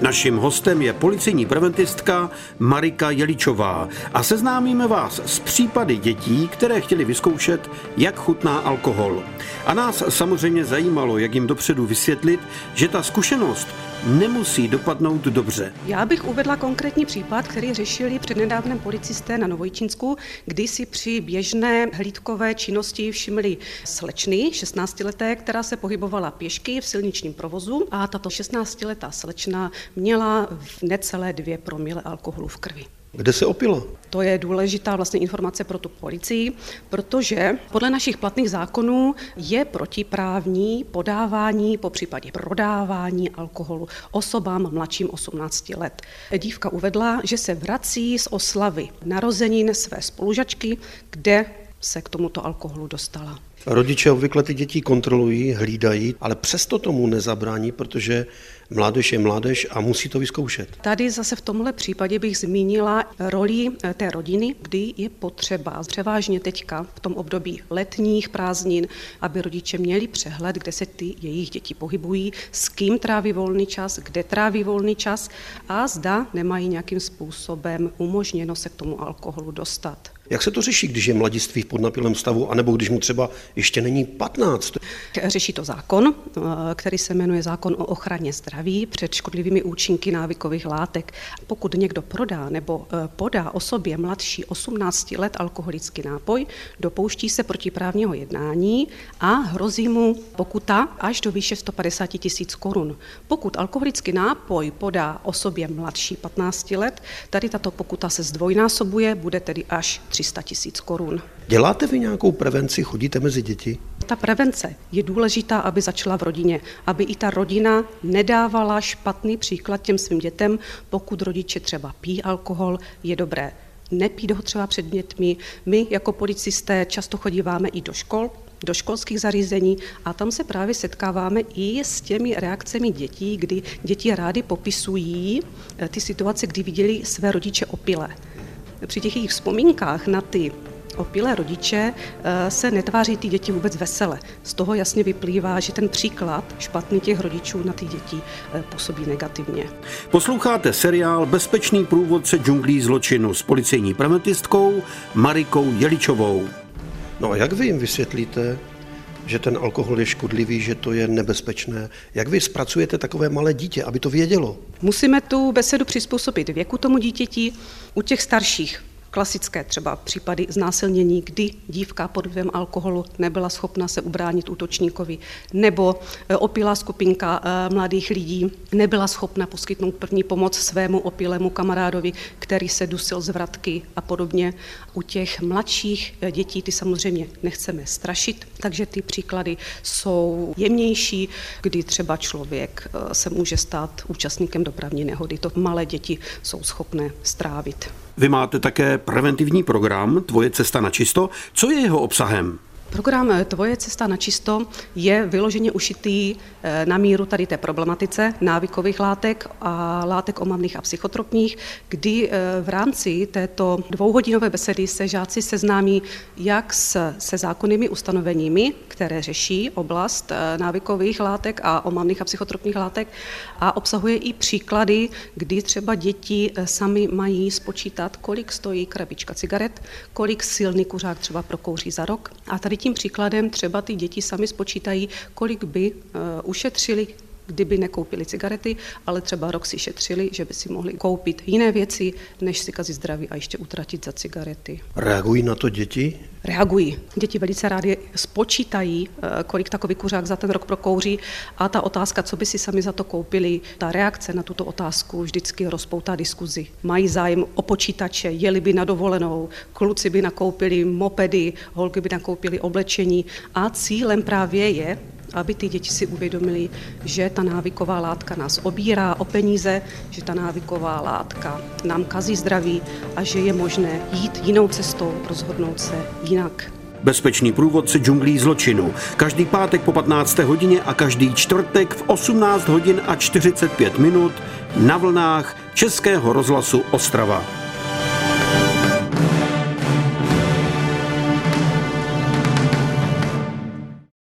Naším hostem je policejní preventistka Marika Jeličová a seznámíme vás s případy dětí, které chtěli vyzkoušet, jak chutná alkohol. A nás samozřejmě zajímalo, jak jim dopředu vysvětlit, že ta zkušenost nemusí dopadnout dobře. Já bych uvedla konkrétní případ, který řešili přednedávnem policisté na Novojčínsku, kdy si při běžné hlídkové činnosti všimli slečny, 16-leté, která se pohybovala pěšky v silničním provozu a tato 16-letá slečna měla v necelé dvě promile alkoholu v krvi. Kde se opila? To je důležitá vlastně informace pro tu policii, protože podle našich platných zákonů je protiprávní podávání, po případě prodávání alkoholu osobám mladším 18 let. Dívka uvedla, že se vrací z oslavy narozenin své spolužačky, kde se k tomuto alkoholu dostala. Rodiče obvykle ty děti kontrolují, hlídají, ale přesto tomu nezabrání, protože mládež je mládež a musí to vyzkoušet. Tady zase v tomhle případě bych zmínila roli eh, té rodiny, kdy je potřeba, převážně teďka v tom období letních prázdnin, aby rodiče měli přehled, kde se ty jejich děti pohybují, s kým tráví volný čas, kde tráví volný čas a zda nemají nějakým způsobem umožněno se k tomu alkoholu dostat. Jak se to řeší, když je mladiství v podnapilém stavu, anebo když mu třeba ještě není 15? Řeší to zákon, eh, který se jmenuje zákon o ochraně zdraví před škodlivými účinky návykových látek. Pokud někdo prodá nebo eh, podá osobě mladší 18 let alkoholický nápoj, dopouští se protiprávního jednání a hrozí mu pokuta až do výše 150 tisíc korun. Pokud alkoholický nápoj podá osobě mladší 15 let, tady tato pokuta se zdvojnásobuje, bude tedy až 300 tisíc korun. Děláte vy nějakou prevenci, chodíte mezi děti? Ta prevence je důležitá, aby začala v rodině, aby i ta rodina nedávala špatný příklad těm svým dětem, pokud rodiče třeba pí alkohol, je dobré nepít ho třeba před dětmi. My jako policisté často chodíváme i do škol, do školských zařízení a tam se právě setkáváme i s těmi reakcemi dětí, kdy děti rády popisují eh, ty situace, kdy viděli své rodiče opile při těch jejich vzpomínkách na ty opilé rodiče eh, se netváří ty děti vůbec vesele. Z toho jasně vyplývá, že ten příklad špatný těch rodičů na ty děti eh, působí negativně. Posloucháte seriál Bezpečný průvodce džunglí zločinu s policejní prementistkou Marikou Jeličovou. No a jak vy jim vysvětlíte, že ten alkohol je škodlivý, že to je nebezpečné. Jak vy zpracujete takové malé dítě, aby to vědělo? Musíme tu besedu přizpůsobit věku tomu dítěti. U těch starších klasické třeba případy znásilnění, kdy dívka pod vlivem alkoholu nebyla schopna se ubránit útočníkovi, nebo e, opilá skupinka e, mladých lidí nebyla schopna poskytnout první pomoc svému opilému kamarádovi, který se dusil z vratky a podobně. U těch mladších e, dětí ty samozřejmě nechceme strašit, takže ty příklady jsou jemnější, kdy třeba člověk se může stát účastníkem dopravní nehody. To malé děti jsou schopné strávit. Vy máte také preventivní program Tvoje cesta na čisto. Co je jeho obsahem? Program eh, Tvoje cesta na čisto je vyloženě ušitý eh, na míru tady té problematice návykových látek a látek omamných a psychotropních, kdy eh, v rámci této dvouhodinové besedy se žáci seznámí jak s, se zákonnými ustanoveními, které řeší oblast návykových látek a omamných a psychotropních látek a obsahuje i příklady, kdy třeba děti sami mají spočítat, kolik stojí krabička cigaret, kolik silný kuřák třeba prokouří za rok. A tady tím příkladem třeba ty děti sami spočítají, kolik by uh, ušetřili kdyby nekoupili cigarety, ale třeba rok si šetřili, že by si mohli koupit jiné věci, než si kazit zdraví a ještě utratit za cigarety. Reagují na to děti? Reagují. Děti velice rádi spočítají, eh, kolik takový kuřák za ten rok prokouří a ta otázka, co by si sami za to koupili, ta reakce na tuto otázku vždycky rozpoutá diskuzi. Mají zájem o počítače, jeli by na dovolenou, kluci by nakoupili mopedy, holky by nakoupili oblečení a cílem právě je, aby ty děti si uvědomili, že ta návyková látka nás obírá o peníze, že ta návyková látka nám kazí zdraví a že je možné jít jinou cestou, rozhodnout se jinak. Bezpečný průvodce džunglí zločinu. Každý pátek po 15. hodině a každý čtvrtek v 18 hodin a 45 minut na vlnách Českého rozhlasu Ostrava.